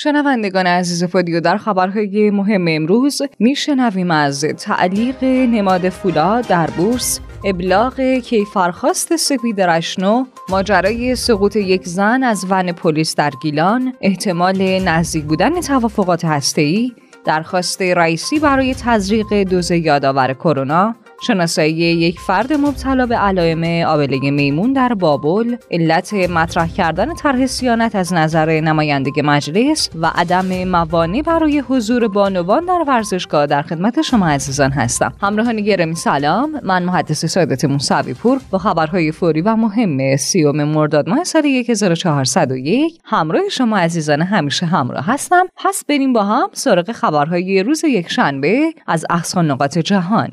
شنوندگان عزیز فودیو در خبرهای مهم امروز میشنویم از تعلیق نماد فولاد در بورس ابلاغ کیفرخواست سپید رشنو ماجرای سقوط یک زن از ون پلیس در گیلان احتمال نزدیک بودن توافقات هسته‌ای درخواست رئیسی برای تزریق دوز یادآور کرونا شناسایی یک فرد مبتلا به علائم آبله میمون در بابل علت مطرح کردن طرح سیانت از نظر نماینده مجلس و عدم موانع برای حضور بانوان در ورزشگاه در خدمت شما عزیزان هستم. همراهان گرامی سلام. من محدث سادت موسوی پور با خبرهای فوری و مهم سیوم مرداد ماه سال 1401 همراه شما عزیزان همیشه همراه هستم. پس بریم با هم سراغ خبرهای روز یک شنبه از احسان نقاط جهان.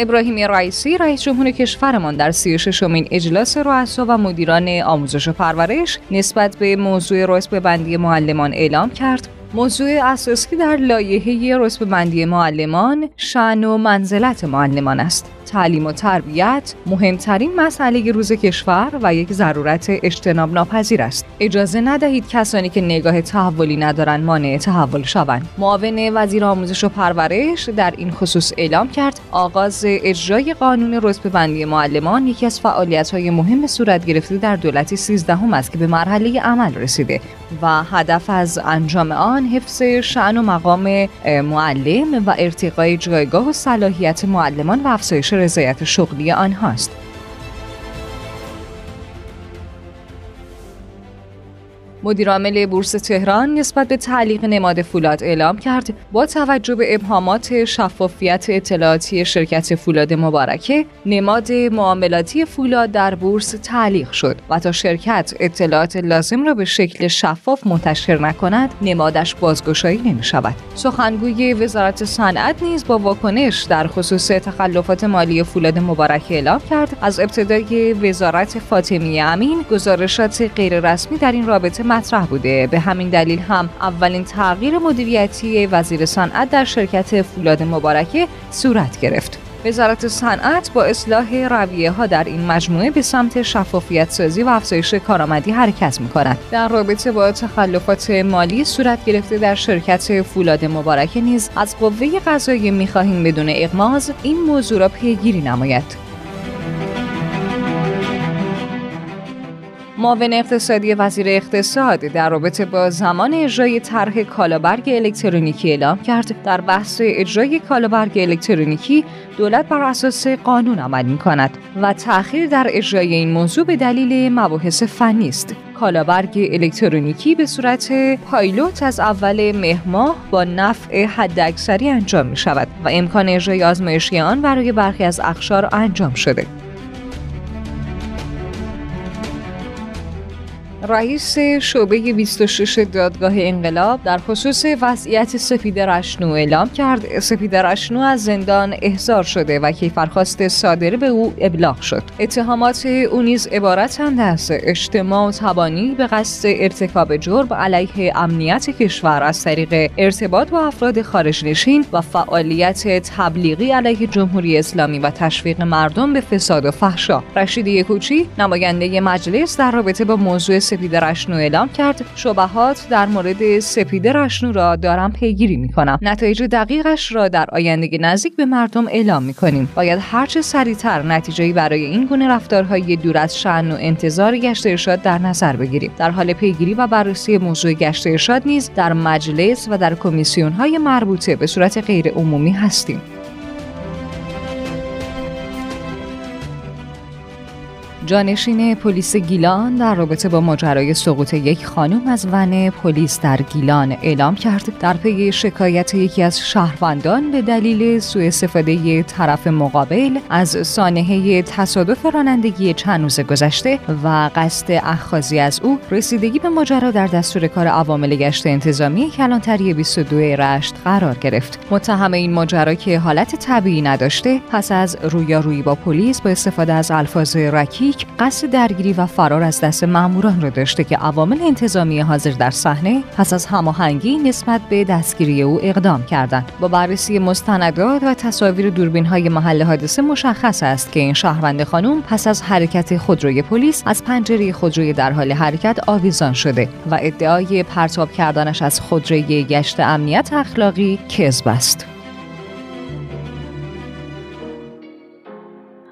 ابراهیم رئیسی رئیس جمهور کشورمان در 36 امین اجلاس رؤسا و مدیران آموزش و پرورش نسبت به موضوع رتبه بندی معلمان اعلام کرد. موضوع اساسی در لایحه رتبه بندی معلمان شن و منزلت معلمان است. تعلیم و تربیت مهمترین مسئله روز کشور و یک ضرورت اجتناب ناپذیر است. اجازه ندهید کسانی که نگاه تحولی ندارند مانع تحول شوند. معاون وزیر آموزش و پرورش در این خصوص اعلام کرد آغاز اجرای قانون رتبه بندی معلمان یکی از فعالیت های مهم صورت گرفته در دولت سیزدهم است که به مرحله عمل رسیده و هدف از انجام آن حفظ شعن و مقام معلم و ارتقای جایگاه و صلاحیت معلمان و افزایش رضایت شغلی آنهاست. مدیرعامل بورس تهران نسبت به تعلیق نماد فولاد اعلام کرد با توجه به ابهامات شفافیت اطلاعاتی شرکت فولاد مبارکه نماد معاملاتی فولاد در بورس تعلیق شد و تا شرکت اطلاعات لازم را به شکل شفاف منتشر نکند نمادش بازگشایی نمی شود سخنگوی وزارت صنعت نیز با واکنش در خصوص تخلفات مالی فولاد مبارکه اعلام کرد. از ابتدای وزارت فاطمی امین گزارشات غیررسمی در این رابطه مطرح بوده به همین دلیل هم اولین تغییر مدیریتی وزیر صنعت در شرکت فولاد مبارکه صورت گرفت وزارت صنعت با اصلاح رویه ها در این مجموعه به سمت شفافیت سازی و افزایش کارآمدی حرکت می کند. در رابطه با تخلفات مالی صورت گرفته در شرکت فولاد مبارکه نیز از قوه قضاییه می خواهیم بدون اغماز این موضوع را پیگیری نماید. معاون اقتصادی وزیر اقتصاد در رابطه با زمان اجرای طرح کالابرگ الکترونیکی اعلام کرد. در بحث اجرای کالابرگ الکترونیکی دولت بر اساس قانون عمل می کند و تأخیر در اجرای این موضوع به دلیل مباحث فنی است. کالابرگ الکترونیکی به صورت پایلوت از اول مهماه با نفع حداکثری انجام می شود و امکان اجرای آزمایشی آن برای برخی از اخشار انجام شده. رئیس شعبه 26 دادگاه انقلاب در خصوص وضعیت سپید رشنو اعلام کرد. سپید رشنو از زندان احضار شده و کیفرخواست صادره به او ابلاغ شد. اتهامات او نیز عبارتند از اجتماع تبانی به قصد ارتکاب جرم علیه امنیت کشور از طریق ارتباط با افراد خارج نشین و فعالیت تبلیغی علیه جمهوری اسلامی و تشویق مردم به فساد و فحشا. رشید یکوچی نماینده مجلس در رابطه با موضوع سپید رشنو اعلام کرد. شبهات در مورد سپید رشنو را دارم پیگیری می کنم نتایج دقیقش را در آینده نزدیک به مردم اعلام می کنیم باید هرچه سریعتر نتیجه برای این گونه رفتارهای دور از شأن و انتظار گشت ارشاد در نظر بگیریم. در حال پیگیری و بررسی موضوع گشت ارشاد نیز در مجلس و در کمیسیون های مربوطه به صورت غیر عمومی هستیم. جانشین پلیس گیلان در رابطه با ماجرای سقوط یک خانم از ون پلیس در گیلان اعلام کرد. در پی شکایت یکی از شهروندان به دلیل سوء استفاده طرف مقابل از سانحه تصادف رانندگی چند روز گذشته و قصد اخاذی از او رسیدگی به ماجرا در دستور کار عوامل گشت انتظامی کلانتری 22 رشت قرار گرفت. متهم این ماجرا که حالت طبیعی نداشته پس از رویارویی با پلیس با استفاده از الفاظ رکیک قصد درگیری و فرار از دست ماموران را داشته که عوامل انتظامی حاضر در صحنه پس از هماهنگی نسبت به دستگیری او اقدام کردند. با بررسی مستندات و تصاویر دوربین های محل حادثه مشخص است که این شهروند خانم پس از حرکت خودروی پلیس از پنجره خودروی در حال حرکت آویزان شده و ادعای پرتاب کردنش از خودروی گشت امنیت اخلاقی کذب است.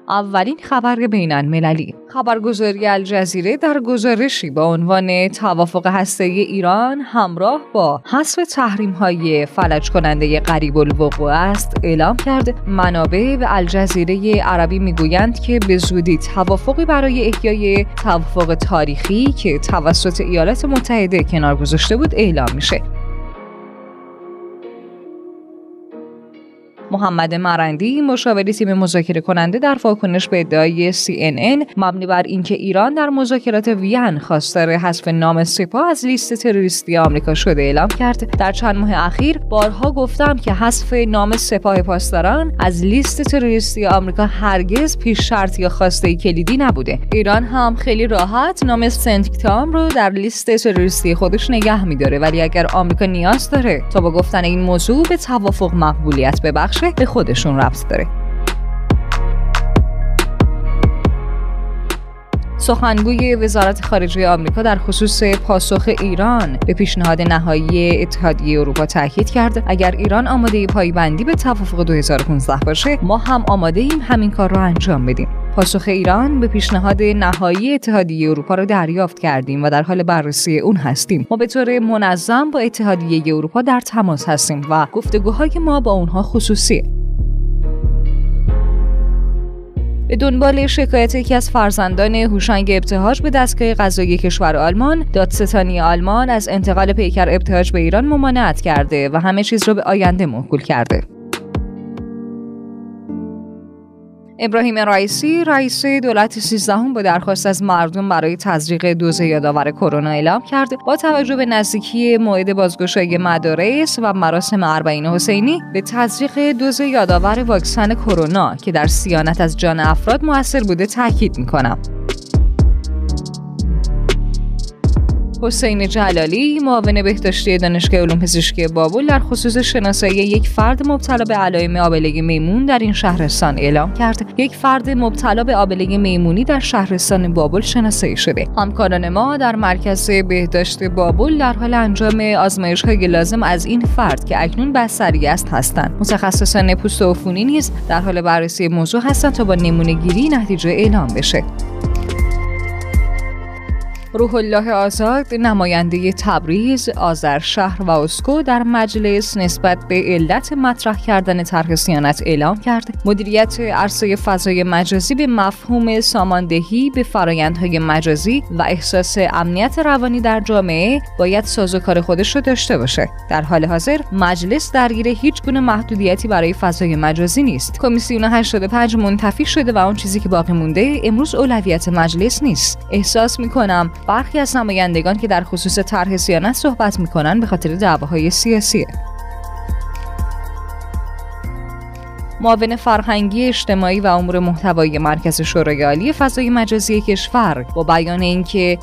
اولین خبر بین المللی. خبرگزاری الجزیره در گزارشی با عنوان توافق هسته ایران همراه با حذف تحریم های فلج کننده قریب الوقوع است اعلام کرد. منابع به الجزیره عربی می‌گویند که به زودی توافقی برای احیای توافق تاریخی که توسط ایالات متحده کنار گذاشته بود اعلام میشه. محمد مرندی مشاور تیم مذاکره کننده در واکنش به ادعای CNN مبنی بر اینکه ایران در مذاکرات وین خواستار حذف نام سپاه از لیست تروریستی آمریکا شده اعلام کرد. در چند ماه اخیر بارها گفتم که حذف نام سپاه پاسداران از لیست تروریستی آمریکا هرگز پیش شرط یا خواسته کلیدی نبوده. ایران هم خیلی راحت نام سنتکتام رو در لیست تروریستی خودش نگه میداره ولی اگر آمریکا نیاز داره تا با گفتن این موضوع به توافق مقبولیت ببخش به خودشون ربط داره. سخنگوی وزارت خارجه آمریکا در خصوص پاسخ ایران به پیشنهاد نهایی اتحادیه اروپا تاکید کرد. اگر ایران آماده پایبندی به توافق 2015 باشه ما هم آماده ایم همین کار را انجام بدیم. پاسخ ایران به پیشنهاد نهایی اتحادیه اروپا را دریافت کردیم و در حال بررسی اون هستیم. ما به طور منظم با اتحادیه اروپا در تماس هستیم و گفتگوهای ما با اونها خصوصیه. به دنبال شکایت یکی از فرزندان هوشنگ ابتهاج به دستگاه قضایی کشور آلمان دادستانی آلمان از انتقال پیکر ابتهاج به ایران ممانعت کرده و همه چیز را به آینده موکول کرده. ابراهیم رئیسی رئیس دولت سیزدهم با درخواست از مردم برای تزریق دوز یادآور کرونا اعلام کرد. با توجه به نزدیکی موعد بازگشایی مدارس و مراسم اربعین حسینی به تزریق دوز یادآور واکسن کرونا که در سیانت از جان افراد موثر بوده تاکید می‌کنم. حسین جلالی معاون بهداشتی دانشگاه علوم پزشکی بابل در خصوص شناسایی یک فرد مبتلا به علائم آبلگی میمون در این شهرستان اعلام کرد. یک فرد مبتلا به آبلگی میمونی در شهرستان بابل شناسایی شده. همکاران ما در مرکز بهداشت بابل در حال انجام آزمایش های لازم از این فرد که اکنون بستری است هستند. متخصصان پوست عفونی نیز در حال بررسی موضوع هستند تا با نمونه گیری نتیجه اعلام بشه. روح الله آزاد نماینده تبریز، آذرشهر و اسکو در مجلس نسبت به علت مطرح کردن طرح سیانت اعلام کرد. مدیریت عرصه فضای مجازی به مفهوم ساماندهی به فرایندهای مجازی و احساس امنیت روانی در جامعه باید سازوکار خودش رو داشته باشه. در حال حاضر مجلس درگیر هیچ گونه محدودیتی برای فضای مجازی نیست. کمیسیون 85 منتفی شده و اون چیزی که باقی مونده امروز اولویت مجلس نیست. احساس می‌کنم برخی از نمایندگان که در خصوص طرح سیانت صحبت می‌کنن به خاطر دعواهای سیاسیه معاون فرهنگی اجتماعی و امور محتوایی مرکز شورای عالی فضای مجازی کشور با بیان اینکه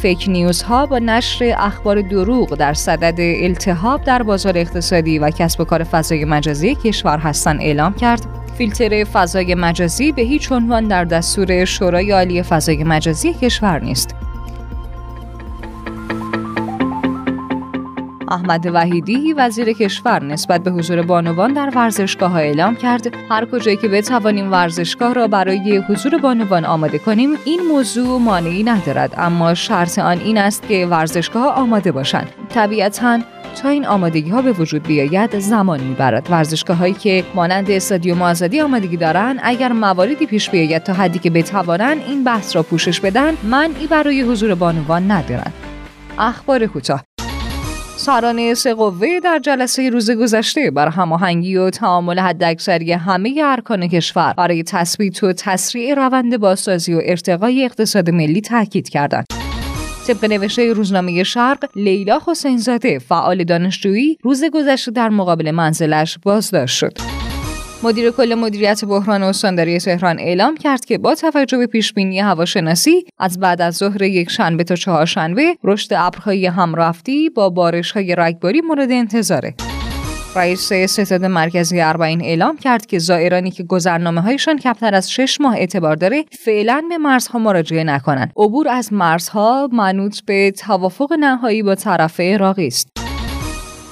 فیک نیوز ها با نشر اخبار دروغ در صدد التهاب در بازار اقتصادی و کسب و کار فضای مجازی کشور هستند اعلام کرد. فیلتر فضای مجازی به هیچ عنوان در دستور شورای عالی فضای مجازی کشور نیست. احمد وحیدی وزیر کشور نسبت به حضور بانوان در ورزشگاه ها اعلام کرد. هر کجایی که بتوانیم ورزشگاه را برای حضور بانوان آماده کنیم این موضوع مانعی ندارد. اما شرط آن این است که ورزشگاه آماده باشند. طبیعتا تا این آمادگی ها به وجود بیاید زمان می‌برد. ورزشگاه هایی که مانند استادیوم آزادی آمادگی دارند اگر مواردی پیش بیاید تا حدی که بتوانند این بحث را پوشش بدن منعی برای حضور بانوان ندارند. اخبار کوتاه. سران سه قوه در جلسه روز گذشته بر هماهنگی و تعامل حداکثری همه ارکان کشور برای تثبیت و تسریع روند بازسازی و ارتقای اقتصاد ملی تاکید کردند. طبق نوشته روزنامه شرق لیلا حسینزاده فعال دانشجویی روز گذشته در مقابل منزلش بازداشت شد مدیر کل مدیریت بحران استانداری تهران اعلام کرد که با توجه به پیش بینی هواشناسی از بعد از ظهر یک شنبه تا چهارشنبه رشد ابرهای همرافتی با بارش‌های رگباری مورد انتظاره. رئیس ستاد مرکزی اربعین اعلام کرد که زائرانی که گذرنامه هایشان کمتر از شش ماه اعتبار داره فعلا به مرزها مراجعه نکنند عبور از مرزها منوط به توافق نهایی با طرف عراقی است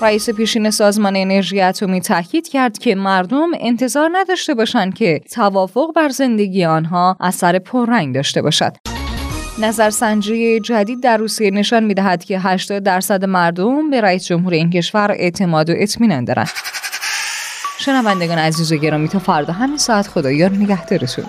رئیس پیشین سازمان انرژی اتمی تاکید کرد که مردم انتظار نداشته باشند که توافق بر زندگی آنها اثر پررنگ داشته باشد. نظرسنجی جدید در روسیه نشان می‌دهد که 80 درصد مردم به رئیس جمهور این کشور اعتماد و اطمینان دارند. شنوندگان عزیز و گرامی تا فردا همین ساعت خدایار نگهدارتون